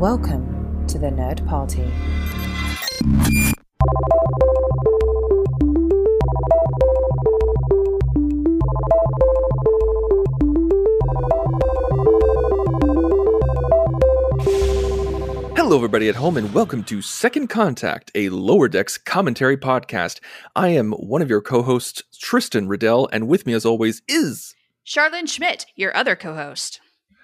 Welcome to the Nerd Party. Hello, everybody at home, and welcome to Second Contact, a Lower Decks commentary podcast. I am one of your co hosts, Tristan Riddell, and with me, as always, is Charlene Schmidt, your other co host.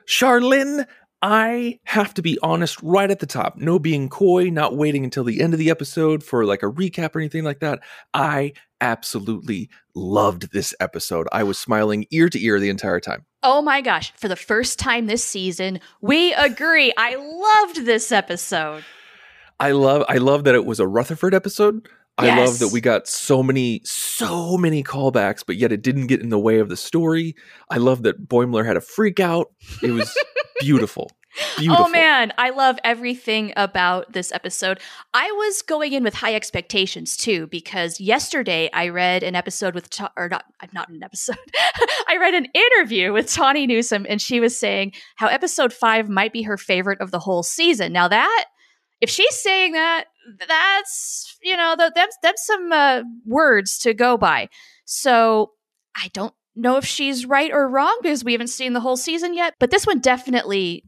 Charlene. I have to be honest right at the top. No being coy, not waiting until the end of the episode for like a recap or anything like that. I absolutely loved this episode. I was smiling ear to ear the entire time. Oh my gosh, for the first time this season, we agree. I loved this episode. I love I love that it was a Rutherford episode. I love that we got so many so many callbacks, but yet it didn't get in the way of the story. I love that Boimler had a freak out. It was beautiful. Beautiful. Oh man, I love everything about this episode. I was going in with high expectations too because yesterday I read an episode with Ta- or not I'm not an episode. I read an interview with Tawny Newsome and she was saying how episode 5 might be her favorite of the whole season. Now that if she's saying that that's you know that's that's some uh, words to go by. So I don't know if she's right or wrong because we haven't seen the whole season yet, but this one definitely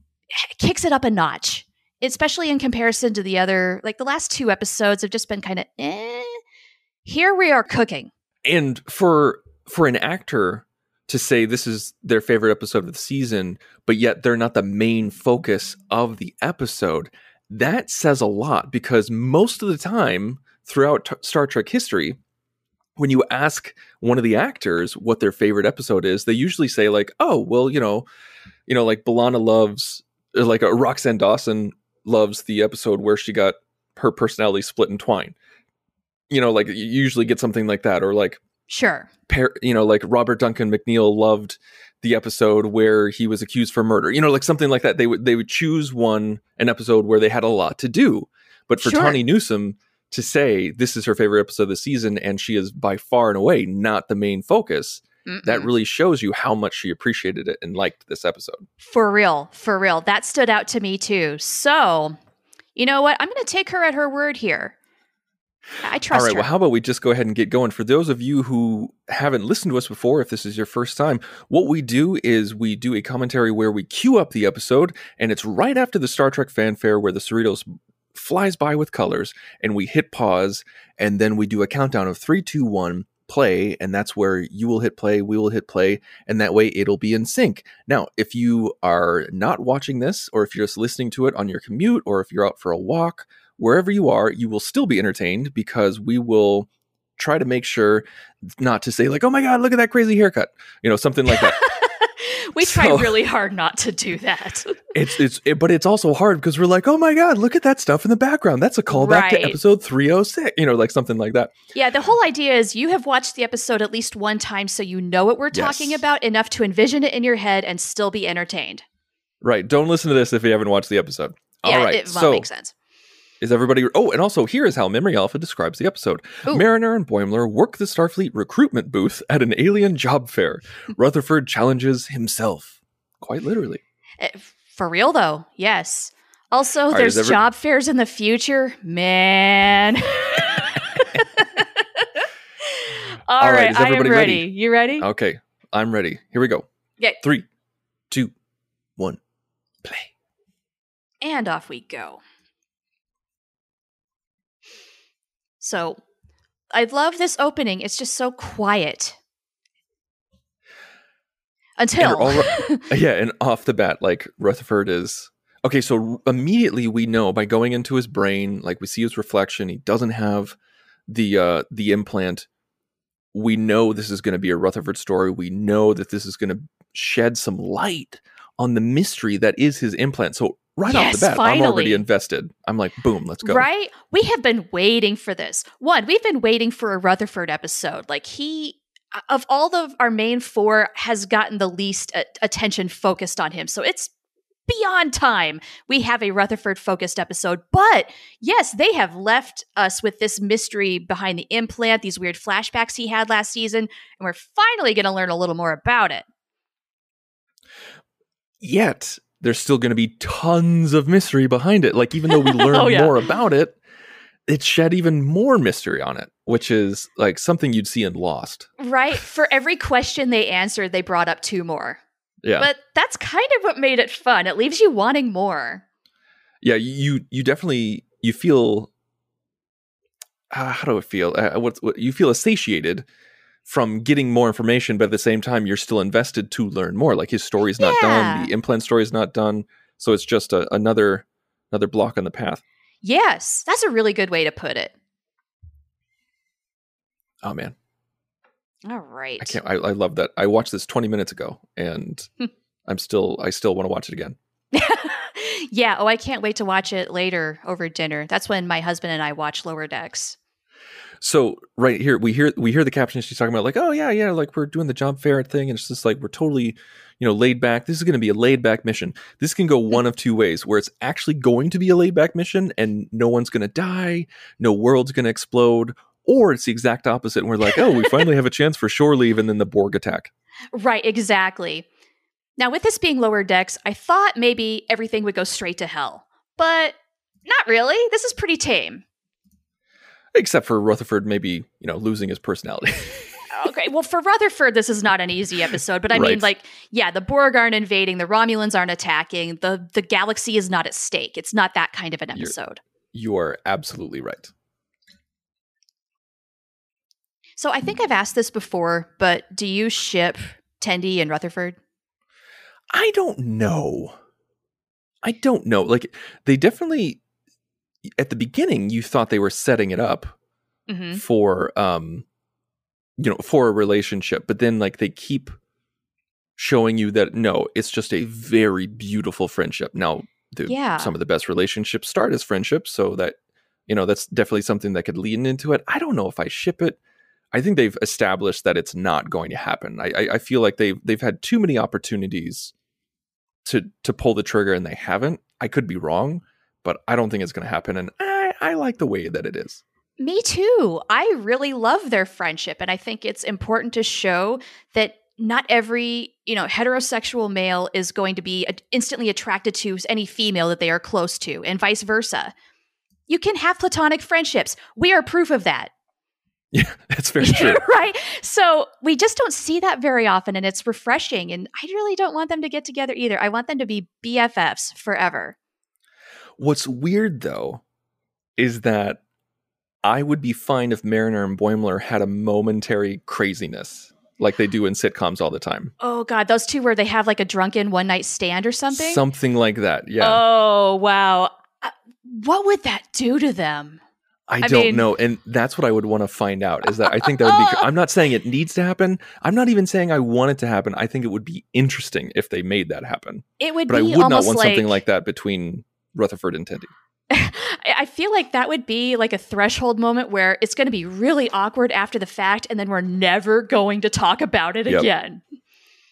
kicks it up a notch, especially in comparison to the other. Like the last two episodes have just been kind of eh. Here we are cooking. and for for an actor to say this is their favorite episode of the season, but yet they're not the main focus of the episode, that says a lot because most of the time throughout t- Star Trek history, when you ask one of the actors what their favorite episode is, they usually say like, "Oh, well, you know, you know, like B'Elanna loves, like uh, Roxann Dawson loves the episode where she got her personality split in twine." You know, like you usually get something like that, or like Sure. par- you know, like Robert Duncan McNeil loved the episode where he was accused for murder. You know, like something like that. They would they would choose one an episode where they had a lot to do. But for Sure. Tawny Newsome to say this is her favorite episode of the season and she is by far and away not the main focus, that Mm-mm. really shows you how much she appreciated it and liked this episode. for real, for real. That stood out to me too. So, you know what? I'm going to take her at her word here. I trust her. All right, her. well, how about we just go ahead and get going? For those of you who haven't listened to us before, if this is your first time, what we do is we do a commentary where we queue up the episode, and it's right after the Star Trek fanfare where the Cerritos flies by with colors, and we hit pause, and then we do a countdown of three, two, one, play, and that's where you will hit play, we will hit play, and that way it'll be in sync. Now, if you are not watching this, or if you're just listening to it on your commute, or if you're out for a walk, wherever you are, you will still be entertained because we will try to make sure not to say like, "Oh my god, look at that crazy haircut," you know, something like that. we try really hard not to do that. it's it's it, but it's also hard because we're like, "Oh my god, look at that stuff in the background. That's a callback to episode 306." You know, like something like that. yeah, the whole idea is you have watched the episode at least one time so you know what we're talking Yes. about enough to envision it in your head and still be entertained. Right. Don't listen to this if you haven't watched the episode. yeah, All right. it well, so makes sense. Is everybody Oh, and also here is how Memory Alpha describes the episode. Ooh. Mariner and Boimler work the Starfleet recruitment booth at an alien job fair. Rutherford challenges himself. Quite literally. Eh, For real though, yes. Also, there's every- job fairs in the future, man. All All right, right, is I am everybody ready. ready? You ready? Okay. I'm ready. Here we go. Yeah. Three, two, one, play. And off we go. So, I love this opening. It's just so quiet. Until you're yeah, and off the bat, like Rutherford is okay. So immediately we know by going into his brain, like we see his reflection. He doesn't have the uh the implant. We know this is going to be a Rutherford story. We know that this is going to shed some light on the mystery that is his implant. So right off the bat, I'm already invested. I'm like, boom, let's go. Right? We have been waiting for this. One, we've been waiting for a Rutherford episode. Like he of all of our main four has gotten the least attention focused on him. So it's beyond time we have a Rutherford focused episode. But yes, they have left us with this mystery behind the implant, these weird flashbacks he had last season, and we're finally going to learn a little more about it. Yet there's still going to be tons of mystery behind it. Like even though we learn Oh, yeah. more about it, it shed even more mystery on it, which is like something you'd see in Lost. Right? For every question they answered, they brought up two more. Yeah. But that's kind of what made it fun. It leaves you wanting more. yeah, you you definitely you feel uh, how do I feel? Uh, what, what you feel satiated from getting more information, but at the same time, you're still invested to learn more. Like his story's not done, the implant story's not done, so it's just a, another another block on the path. Yes, that's a really good way to put it. Oh man, All right. I can't. I, I love that. I watched this 20 minutes ago, and Hmm. I'm still I still want to watch it again. yeah. Oh, I can't wait to watch it later over dinner. That's when my husband and I watch Lower Decks. So right here, we hear we hear the caption. She's talking about like, oh yeah, yeah, like we're doing the job fair thing, and it's just like we're totally, you know, laid back. This is going to be a laid back mission. This can go one of two ways, where it's actually going to be a laid back mission, and no one's going to die, no world's going to explode, or it's the exact opposite, and we're like, oh, we finally have a chance for shore leave, and then the Borg attack. Right, exactly. Now, with this being Lower Decks, I thought maybe everything would go straight to hell, but not really. This is pretty tame. Except for Rutherford, maybe you know, losing his personality. Okay, well, for Rutherford, this is not an easy episode, but I mean, like, yeah, the Borg aren't invading, the Romulans aren't attacking, the the galaxy is not at stake. It's not that kind of an You're- episode. you are absolutely right. So I think I've asked this before, but do you ship Tendi and Rutherford? I don't know. I don't know. Like they definitely at the beginning you thought they were setting it up hmm for um you know for a relationship, but then like they keep showing you that no, it's just a very beautiful friendship. Now, the, Yeah. some of the best relationships start as friendships, so that you know that's definitely something that could lead into it. I don't know if I ship it. I think they've established that it's not going to happen. I, I, I feel like they've they've had too many opportunities to to pull the trigger and they haven't. I could be wrong, but I don't think it's going to happen. And I, I like the way that it is. Me too. I really love their friendship, and I think it's important to show that not every you know heterosexual male is going to be instantly attracted to any female that they are close to, and vice versa. You can have platonic friendships. We are proof of that. Yeah, that's very true. right? So we just don't see that very often, and it's refreshing. And I really don't want them to get together either. I want them to be BFFs forever. What's weird though is that I would be fine if Mariner and Boimler had a momentary craziness like they do in sitcoms all the time. Oh God, those two where they have like a drunken one night stand or something. Something like that. Yeah. Oh wow, Uh, what would that do to them? I, I don't mean- know. And that's what I would want to find out is that I think that would be I'm not saying it needs to happen. I'm not even saying I want it to happen. I think it would be interesting if they made that happen. It would But I would not want like, something like that between Rutherford and Tendi. I I feel like that would be like a threshold moment where it's going to be really awkward after the fact, and then we're never going to talk about it Yep. again.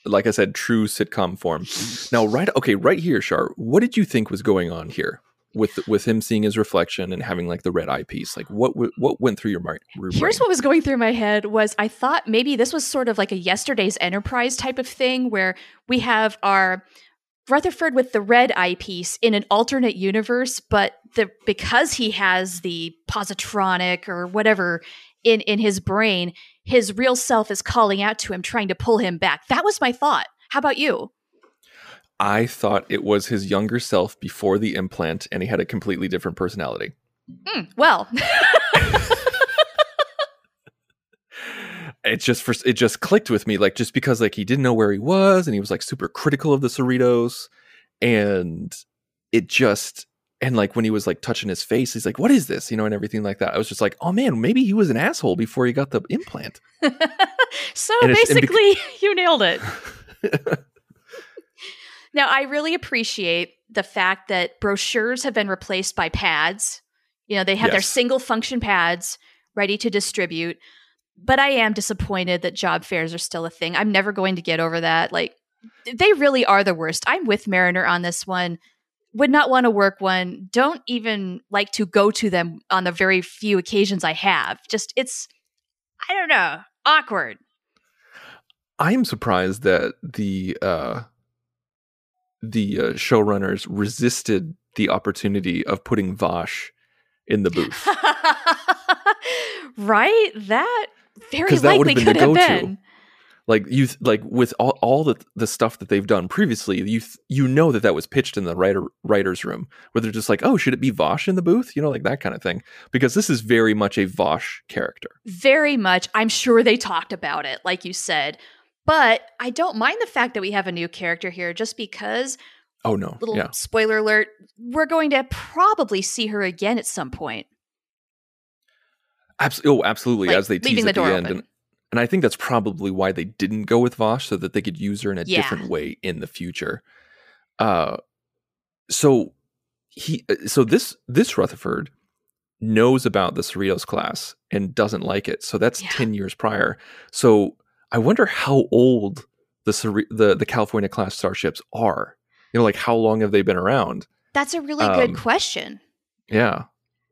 Like I said, true sitcom form. Now, right okay, right here, Shar, what did you think was going on here? With, with him seeing his reflection and having like the red eye piece, like what what went through your mind? your Here's brain? what was going through my head was I thought maybe this was sort of like a yesterday's enterprise type of thing where we have our Rutherford with the red eyepiece in an alternate universe, but the because he has the positronic or whatever in in his brain, his real self is calling out to him, trying to pull him back. That was my thought. How about you? I thought it was his younger self before the implant, and he had a completely different personality. Hmm, well, it just first it just clicked with me like just because like he didn't know where he was and he was like super critical of the Cerritos and it just and like when he was like touching his face he's like what is this you know and everything like that I was just like oh man maybe he was an asshole before he got the implant so And it's- and bec- basically, you nailed it. Now, I really appreciate the fact that brochures have been replaced by pads. You know, they have their single function pads ready to distribute. But I am disappointed that job fairs are still a thing. I'm never going to get over that. Like, they really are the worst. I'm with Mariner on this one. Would not want to work one. Don't even like to go to them on the very few occasions I have. Just, it's, I don't know, awkward. I am surprised that the uh the uh, showrunners resisted the opportunity of putting Vosh in the booth. right? That very likely been could the have go-to. been. like you like with all, all the the stuff that they've done previously you you know that that was pitched in the writer writers room where they're just like oh should it be Vosh in the booth you know like that kind of thing because this is very much a Vosh character Very much. I'm sure they talked about it, like you said. But I don't mind the fact that we have a new character here just because, oh no little yeah spoiler alert, we're going to probably see her again at some point. Abs- oh absolutely Like, as they tease leaving the at the end open. and and I think that's probably why they didn't go with Vosh so that they could use her in a Yeah. different way in the future uh so he uh, so this this Rutherford knows about the Cerritos class and doesn't like it. So that's Yeah. 10 years prior. So I wonder how old the the the California class starships are. You know, like how long have they been around? That's a really Um, good question. Yeah.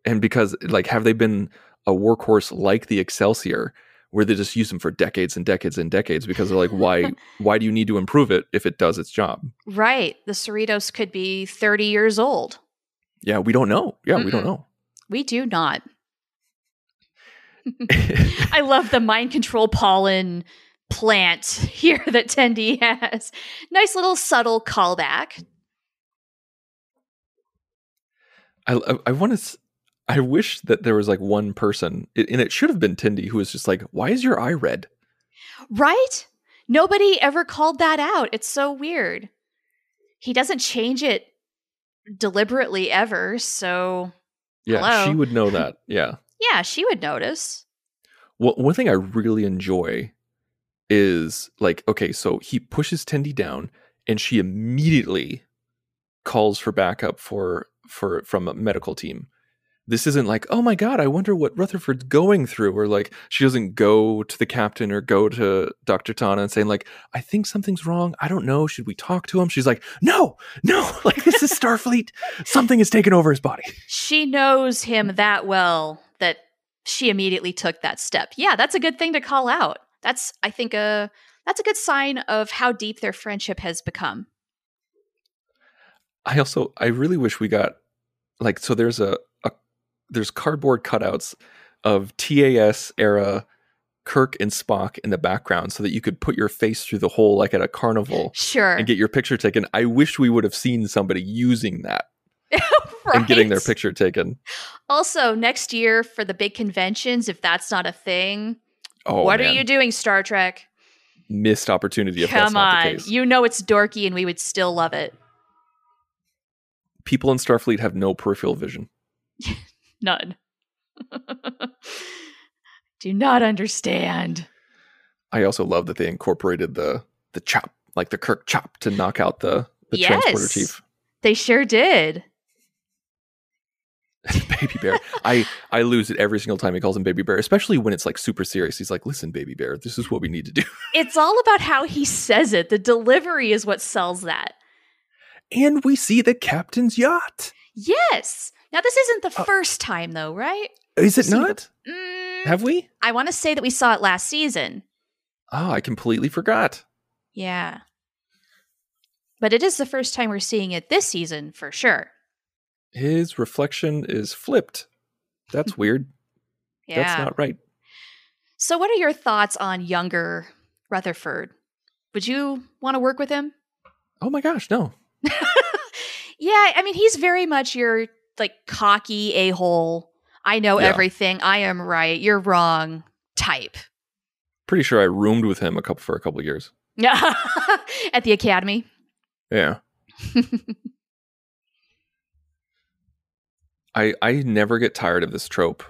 And because like have they been a workhorse like the Excelsior where they just use them for decades and decades and decades because they're like why why do you need to improve it if it does its job? Right. The Cerritos could be 30 years old. Yeah, we don't know. Yeah, we don't know. We do not. I love the mind control pollen plant here that Tendi has. Nice little subtle callback. I I, I want to. I wish that there was like one person, and it should have been Tendi, who was just like, "Why is your eye red?" Right? Nobody ever called that out. It's so weird. He doesn't change it deliberately ever. So, Yeah, Hello? she would know that. Yeah. yeah, she would notice. Well, one thing I really enjoy is like, okay, so he pushes Tendi down, and she immediately calls for backup for for from a medical team. This isn't like, oh my god, I wonder what Rutherford's going through, or like she doesn't go to the captain or go to Doctor T'Ana and saying like, I think something's wrong. I don't know. Should we talk to him? She's like, no, no, like this is Starfleet. Something has taken over his body. She knows him that well that she immediately took that step. Yeah, that's a good thing to call out. That's, I think, a that's a good sign of how deep their friendship has become. I also I really wish we got like so there's a there's cardboard cutouts of TAS era Kirk and Spock in the background so that you could put your face through the hole like at a carnival Sure. and get your picture taken. I wish we would have seen somebody using that and getting their picture taken. Also, next year for the big conventions, if that's not a thing, Oh, what man. are you doing, Star Trek? Missed opportunity Come on. You know it's dorky and we would still love it. People in Starfleet have no peripheral vision. None. Do not understand. I also love that they incorporated the the chop, like the Kirk chop, to knock out the the Yes. transporter chief. They sure did. baby bear. I I lose it every single time he calls him baby bear, especially when it's like super serious. He's like, "Listen, baby bear, this is what we need to do." It's all about how he says it. The delivery is what sells that. And we see the captain's yacht. Yes. Now, this isn't the Uh, first time, though, right? Is it not? Mm, Have we? I want to say that we saw it last season. Oh, I completely forgot. Yeah. But it is the first time we're seeing it this season for sure. His reflection is flipped. That's weird. Yeah. That's not right. so, what are your thoughts on younger Rutherford? Would you want to work with him? Oh my gosh, no. yeah, I mean, he's very much your like cocky a hole. I know Yeah. everything. I am right. You're wrong type. Pretty sure I roomed with him a couple for a couple years. Yeah, At the academy. Yeah. I I never get tired of this trope.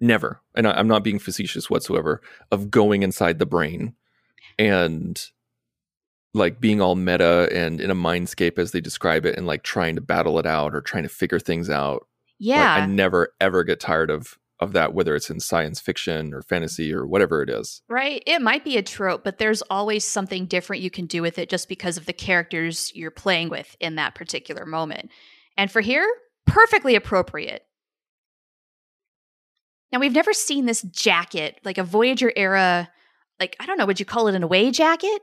Never. And I, I'm not being facetious whatsoever of going inside the brain and like being all meta and in a mindscape as they describe it and like trying to battle it out or trying to figure things out. Like, yeah. I never ever get tired of of that whether it's in science fiction or fantasy or whatever it is. Right. It might be a trope, but there's always something different you can do with it just because of the characters you're playing with in that particular moment. And for here, perfectly appropriate. Now, we've never seen this jacket, like a Voyager era, like, I don't know, would you call it an away jacket?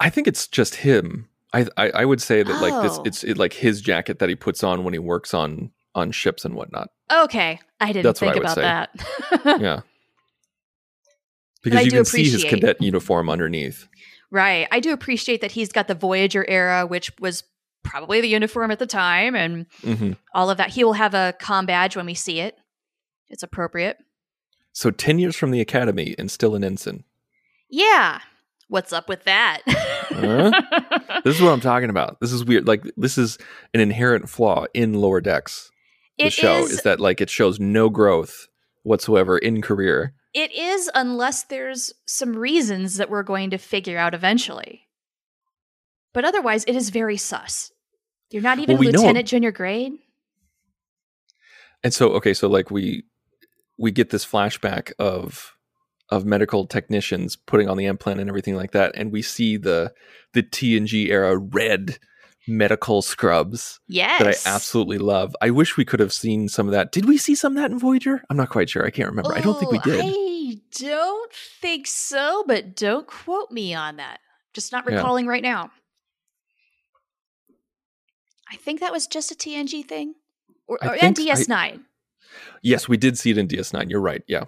I think it's just him. I I, I would say that like this Oh. it's it, like his jacket that he puts on when he works on on ships and whatnot. Okay, I didn't That's think about say. that. Yeah. Because you can see his cadet uniform underneath. right. I do appreciate that he's got the Voyager era, which was probably the uniform at the time, and hmm all of that. He will have a com badge when we see it. It's appropriate. So 10 years from the academy and still an ensign. Yeah. What's up with that? This is what I'm talking about. This is weird. Like this is an inherent flaw in Lower Decks. The It show is- is that like it shows no growth whatsoever in career. It is, unless there's some reasons that we're going to figure out eventually. But otherwise, it is very sus. You're not even Well, we lieutenant junior grade. And so okay, so like we we get this flashback of of medical technicians putting on the implant and everything like that, and we see the the TNG era red medical scrubs Yes, that I absolutely love. I wish we could have seen some of that. Did we see some of that in Voyager? I'm not quite sure. I can't remember. I don't think we oh, did. I don't think so, but don't quote me on that. Just not Yeah. recalling right now. I think that was just a TNG thing, or, or and think I- DS9. Yes, we did see it in DS9. You're right. Yeah.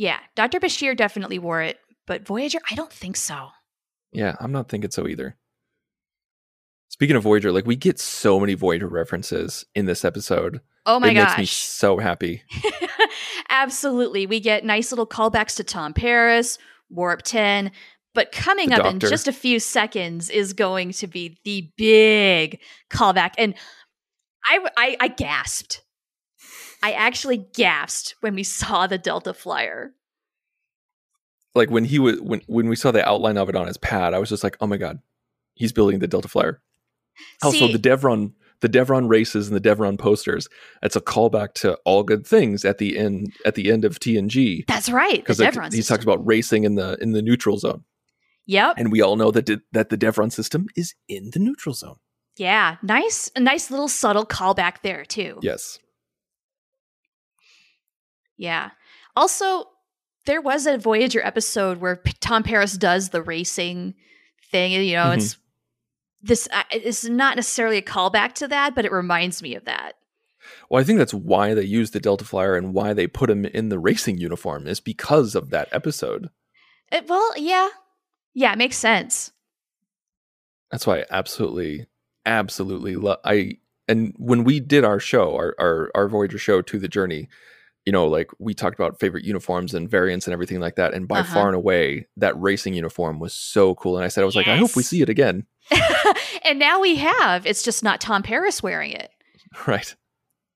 Yeah, Dr. Bashir definitely wore it, but Voyager, I don't think so. Yeah, I'm not thinking so either. Speaking of Voyager, like we get so many Voyager references in this episode. Oh my it gosh. makes me so happy. Absolutely. We get nice little callbacks to Tom Paris, Warp 10. But coming The up in just a few seconds is going to be the big callback. And I, I, I gasped. I actually gasped when we saw the Delta Flyer. Like when he was when when we saw the outline of it on his pad, I was just like, oh my god, he's building the Delta Flyer. Also, See- the Devron the Devron races and the Devron posters. That's a callback to all good things at the end at the end of TNG That's right. Because he talks about racing in the in the neutral zone, Yep. and we all know that the- that the Devron system is in the neutral zone. Yeah. Nice, nice little subtle callback there, too. Yes. Yeah. Also, there was a Voyager episode where P- Tom Paris does the racing thing. You know, Mhm. it's this. uh, It's not necessarily a callback to that, but it reminds me of that. Well, I think that's why they used the Delta Flyer and why they put him in the racing uniform is because of that episode. It, well, yeah, yeah, it makes sense. That's why I absolutely, absolutely love. I and when we did our show, our, our our Voyager show to the journey, you know, like we talked about favorite uniforms and variants and everything like that. And by Uh-huh. far and away, that racing uniform was so cool. And I said, I was like, I hope we see it again. and now we have. It's just not Tom Paris wearing it. Right.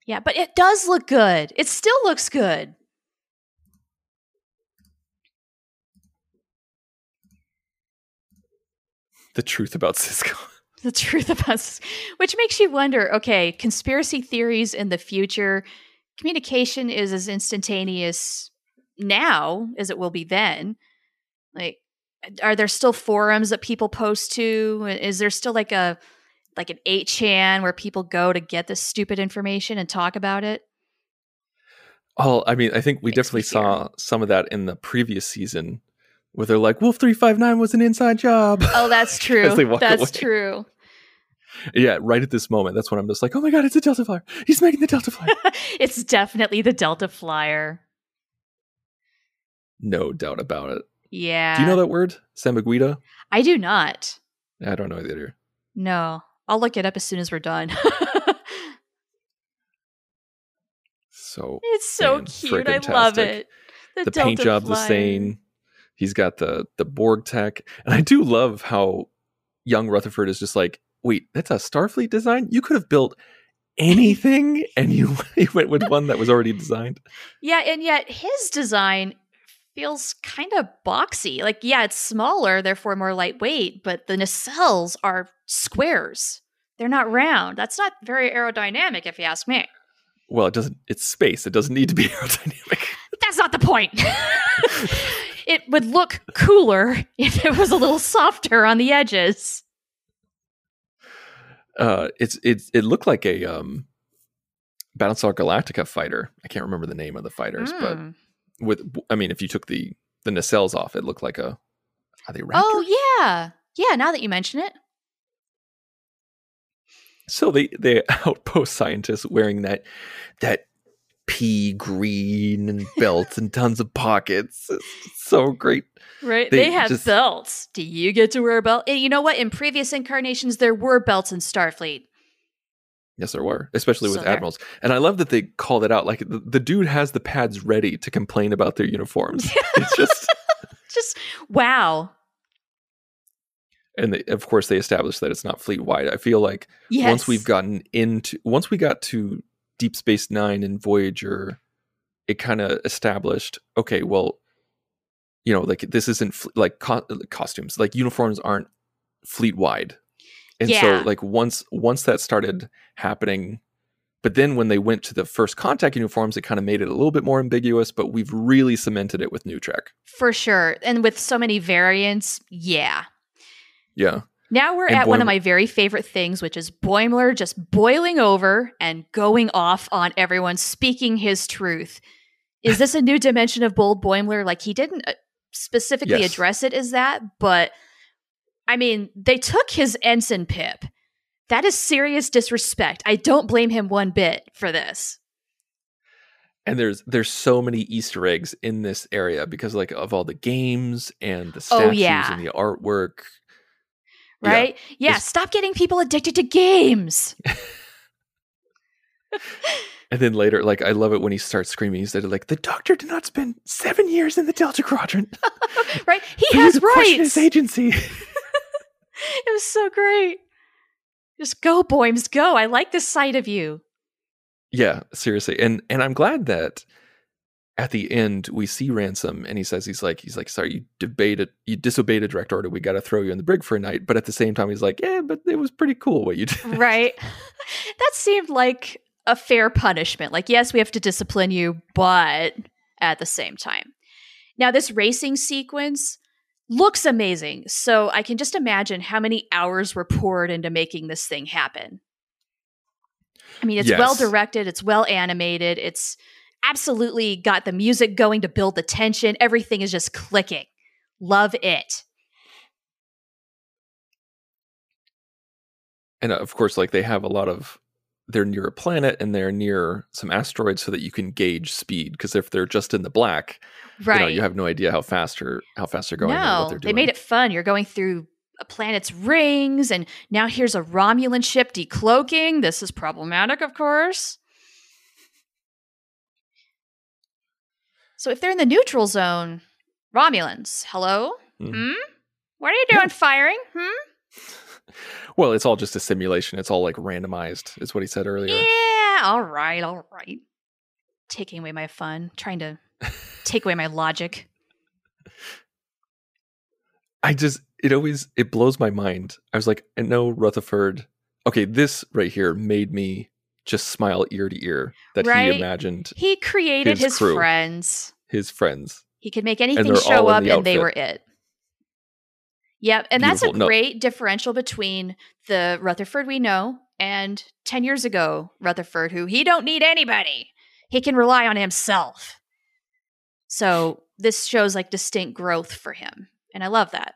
Yeah, but it does look good. It still looks good. The truth about Cisco. the truth about this, which makes you wonder okay conspiracy theories in the future communication is as instantaneous now as it will be then. Like are there still forums that people post to? Is there still like a like an 8chan where people go to get this stupid information and talk about it? Oh, I mean, I think we Makes definitely saw some of that in the previous season where they're like, Wolf 359 was an inside job. oh that's true. that's away. true yeah, right at this moment. That's when I'm just like, oh my God, it's a Delta Flyer. He's making the Delta Flyer. it's definitely the delta flyer no doubt about it. yeah Do you know that word? Samaguida? i do not I don't know either. No, I'll look it up as soon as we're done. So it's so cute. I love it. the paint Delta job's the same. He's got the the Borg tech, and I do love how young Rutherford is just like, wait, that's a Starfleet design. You could have built anything, and you, you went with one that was already designed. Yeah, and yet his design feels kind of boxy. Like, yeah, it's smaller, therefore more lightweight, but the nacelles are squares. They're not round. That's not very aerodynamic, if you ask me. Well, it doesn't. It's space. It doesn't need to be aerodynamic. That's not the point. it would look cooler if it was a little softer on the edges. Uh, it's it's it looked like a um, Battlestar Galactica fighter. I can't remember the name of the fighters, but Mm. with I mean, if you took the the nacelles off, it looked like a are they raptors? Oh yeah. Yeah, now that you mention it. So they they outpost scientists wearing that that pea green and belts and tons of pockets. It's so great. Right. They They, have just- belts. Do you get to wear a belt? And you know what? In previous incarnations, there were belts in Starfleet. Yes, there were, especially with So admirals. And I love that they called it out. Like the, the dude has the pads ready to complain about their uniforms. it's just, Just wow. and they, of course they established that it's not fleet wide. I feel like Yes. once we've gotten into, once we got to Deep Space Nine and Voyager, it kind of established. Okay, well, you know, like this isn't fl- like co- costumes, like uniforms aren't fleet wide. And Yeah. so like once once that started happening but then when they went to the first contact uniforms it kind of made it a little bit more ambiguous but we've really cemented it with new trek for sure. And with so many variants, yeah. yeah Now we're And at one of my very favorite things, which is Boimler just boiling over and going off on everyone, speaking his truth. Is this a new dimension of bold Boimler? Like he didn't uh, specifically Yes. address it as that, but I mean, they took his ensign pip. That is serious disrespect. I don't blame him one bit for this. and there's there's so many easter eggs in this area because like of all the games and the Oh, statues yeah. and the artwork. Right? Yeah, It's- stop getting people addicted to games. and then later like i love it when he starts screaming he said like the doctor did not spend seven years in the delta quadrant right? He has rights. his agency It was so great. Just go, Boims, go. I like this side of you. Yeah, seriously. And and I'm glad that at the end we see Ransom and he says he's like he's like sorry you debated you disobeyed a direct order we got to throw you in the brig for a night but at the same time he's like yeah but it was pretty cool what you did. Right? that seemed like a fair punishment. Like, yes, we have to discipline you, but at the same time. Now, this racing sequence looks amazing. So I can just imagine how many hours were poured into making this thing happen. I mean, it's Yes. well directed, it's well animated, it's absolutely got the music going to build the tension. Everything is just clicking. Love it. And uh, of course like they have a lot of they're near a planet and they're near some asteroids so that you can gauge speed because if they're just in the black Right. you know you have no idea how fast or how fast they're going or what no, they're they made it fun. You're going through a planet's rings, and now here's a Romulan ship decloaking. This is problematic, of course. So if they're in the neutral zone, Romulans, hello? Mhm. Hmm? What are you doing firing? Hmm? Well, it's all just a simulation. It's all like randomized, is what he said earlier. Yeah, all right, all right. Taking away my fun, trying to take away my logic. I just it always it blows my mind. I was like, I know Rutherford. Okay, this right here made me just smile ear to ear that Right? he imagined He created His his, friends. His friends. He could make anything show up the and they were it. Yep. And that's a Beautiful. No. great differential between the Rutherford we know and 10 years ago Rutherford, who he don't need anybody. He can rely on himself. So this shows like distinct growth for him. And I love that.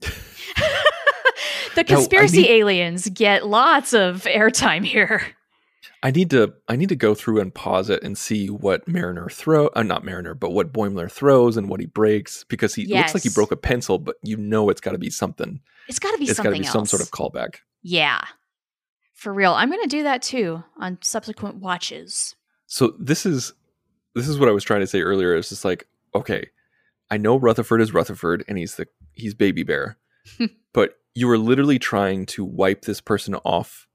the I conspiracy aliens get lots of airtime here. I need to I need to go through and pause it and see what Mariner throw uh, not Mariner, but what Boimler throws and what he breaks because he looks like he broke a pencil, but you know it's got to be something. It's got to be It's got to be else. some sort of callback. Yeah. For real. I'm going to do that too on subsequent watches. So this is this is what I was trying to say earlier. It's just like, okay, I know Rutherford is Rutherford and he's the he's baby bear. but you were literally trying to wipe this person off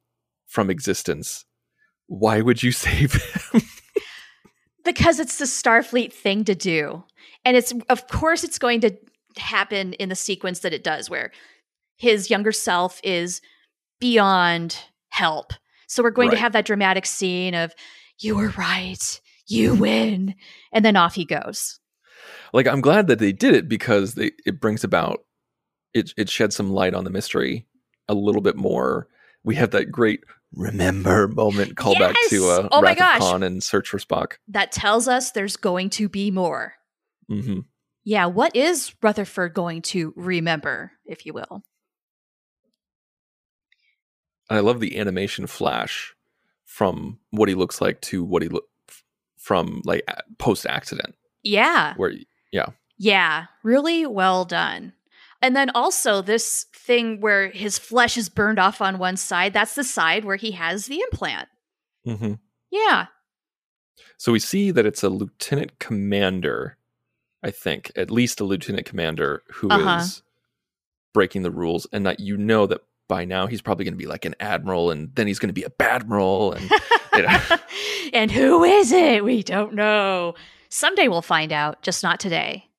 from existence. Why would you save him? Because it's the Starfleet thing to do. And it's, of course, it's going to happen in the sequence that it does, where his younger self is beyond help. So we're going to have that dramatic scene of, you were right, you win. And then off he goes. like I'm glad that they did it because they, it brings about it it sheds some light on the mystery a little bit more. We have that great remember moment callback to uh, Oh my Wrath of gosh. Khan and Search for Spock. That tells us there's going to be more. hmm Yeah, what is Rutherford going to remember, if you will? I love the animation flash from what he looks like to what he look from like post accident. Yeah. Where yeah. Yeah, really well done. And then also this thing where his flesh is burned off on one side, that's the side where he has the implant. hmm Yeah. So we see that it's a lieutenant commander, I think, at least a lieutenant commander who is Uh-huh. breaking the rules, and that you know that by now he's probably going to be like an admiral, and then he's going to be a badmiral, and you know. and who is it? We don't know. Someday we'll find out, just not today.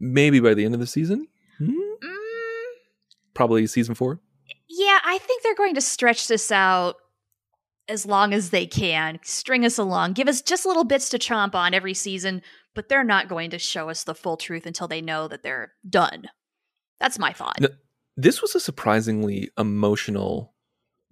Maybe by the end of the season, Hmm? Mm, probably season four. yeah, I think they're going to stretch this out as long as they can. String us along. Give us just little bits to chomp on every season, but they're not going to show us the full truth until they know that they're done. That's my thought. No, This was a surprisingly emotional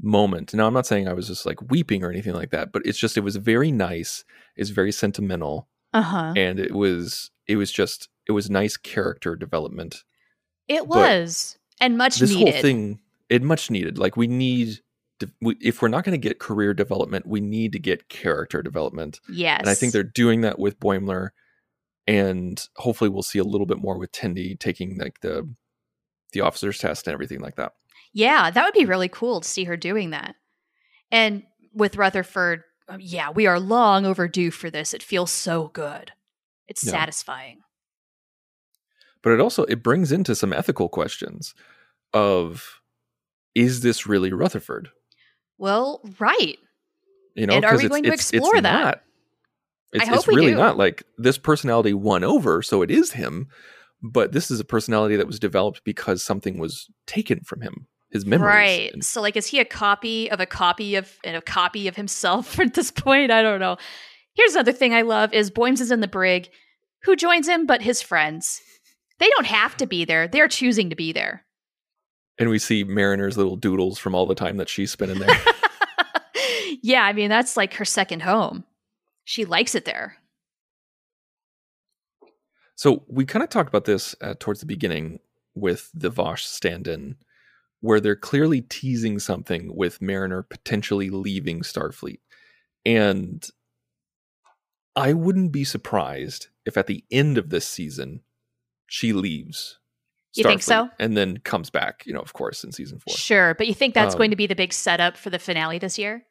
moment. Now, I'm not saying I was just like weeping or anything like that, but it's just it was very nice. It's very sentimental. Uh huh. and it was it was just it was nice character development It was. And much this needed. whole thing it much needed like we need we, if we're not going to get career development we need to get character development yes. and i think they're doing that with boimler and hopefully we'll see a little bit more with Tendi taking like the the officer's test and everything like that Yeah, that would be really cool to see her doing that. And with Rutherford, um, yeah, we are long overdue for this. It feels so good. It's Yeah. satisfying. But it also it brings into some ethical questions of is this really rutherford Well, right. you know And are we it's- going to it's- it's explore that? not. It's, hope it's we really do. not like this personality won over, so it is him. But this is a personality that was developed because something was taken from him, his memories. Right. And So like is he a copy of a copy of and a copy of himself at this point? I don't know. Here's another thing I love is Boims is in the brig. Who joins him but his friends? They don't have to be there. They're choosing to be there. and we see Mariner's little doodles from all the time that she's spending there. yeah, I mean that's like her second home. She likes it there. so we kind of talked about this uh, towards the beginning with the Vosh stand-in, where they're clearly teasing something with Mariner potentially leaving Starfleet, and I wouldn't be surprised if at the end of this season she leaves. You think so? And then comes back, you know, of course, in season four. Sure, but you think that's Um, going to be the big setup for the finale this year?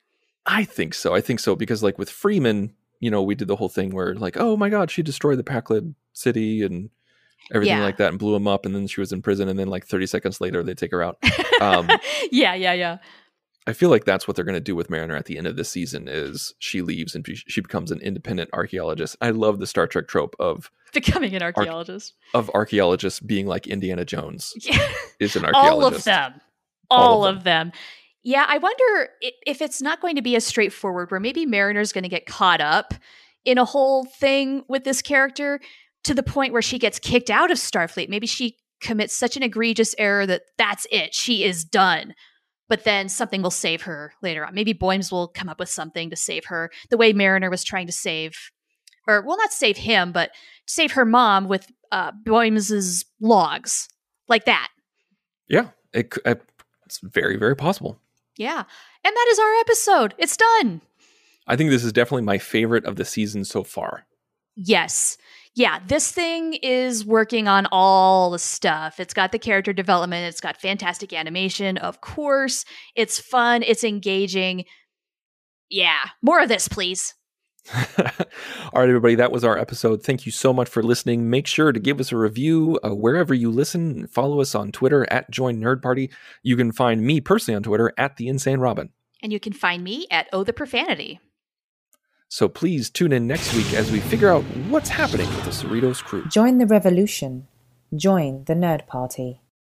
I think so. I think so because, like, with Freeman, you know, we did the whole thing where, like, oh my God, she destroyed the Pakled city and everything Yeah. like that and blew him up. And then she was in prison. And then, like, 30 seconds later, they take her out. Um, yeah, yeah, yeah. I feel like that's what they're going to do with Mariner at the end of this season is she leaves and she- becomes an independent archaeologist. I love the Star Trek trope of Becoming an archaeologist. of archaeologists being like Indiana Jones Yeah. is an archaeologist. All of them. All All, of of, them. Yeah, I wonder if it's not going to be as straightforward where maybe Mariner's going to get caught up in a whole thing with this character to the point where she gets kicked out of Starfleet. Maybe she commits such an egregious error that that's it. She is done. But then something will save her later on. Maybe Boims will come up with something to save her, the way Mariner was trying to save, or well, not save him, but save her mom with uh, logs, like that. Yeah, it, it's very, very possible. Yeah. And that is our episode. It's done. I think this is definitely my favorite of the season so far. Yes. Yeah, this thing is working on all the stuff. It's got the character development, it's got fantastic animation, of course. It's fun, it's engaging. Yeah, more of this, please. All right, everybody, that was our episode. Thank you so much for listening. Make sure to give us a review uh, wherever you listen. Follow us on Twitter at Join Nerd Party. You can find me personally on Twitter at The Insane Robin. And you can find me at Oh the Profanity. So please tune in next week as we figure out what's happening with the Cerritos crew. Join the revolution. Join the Nerd Party.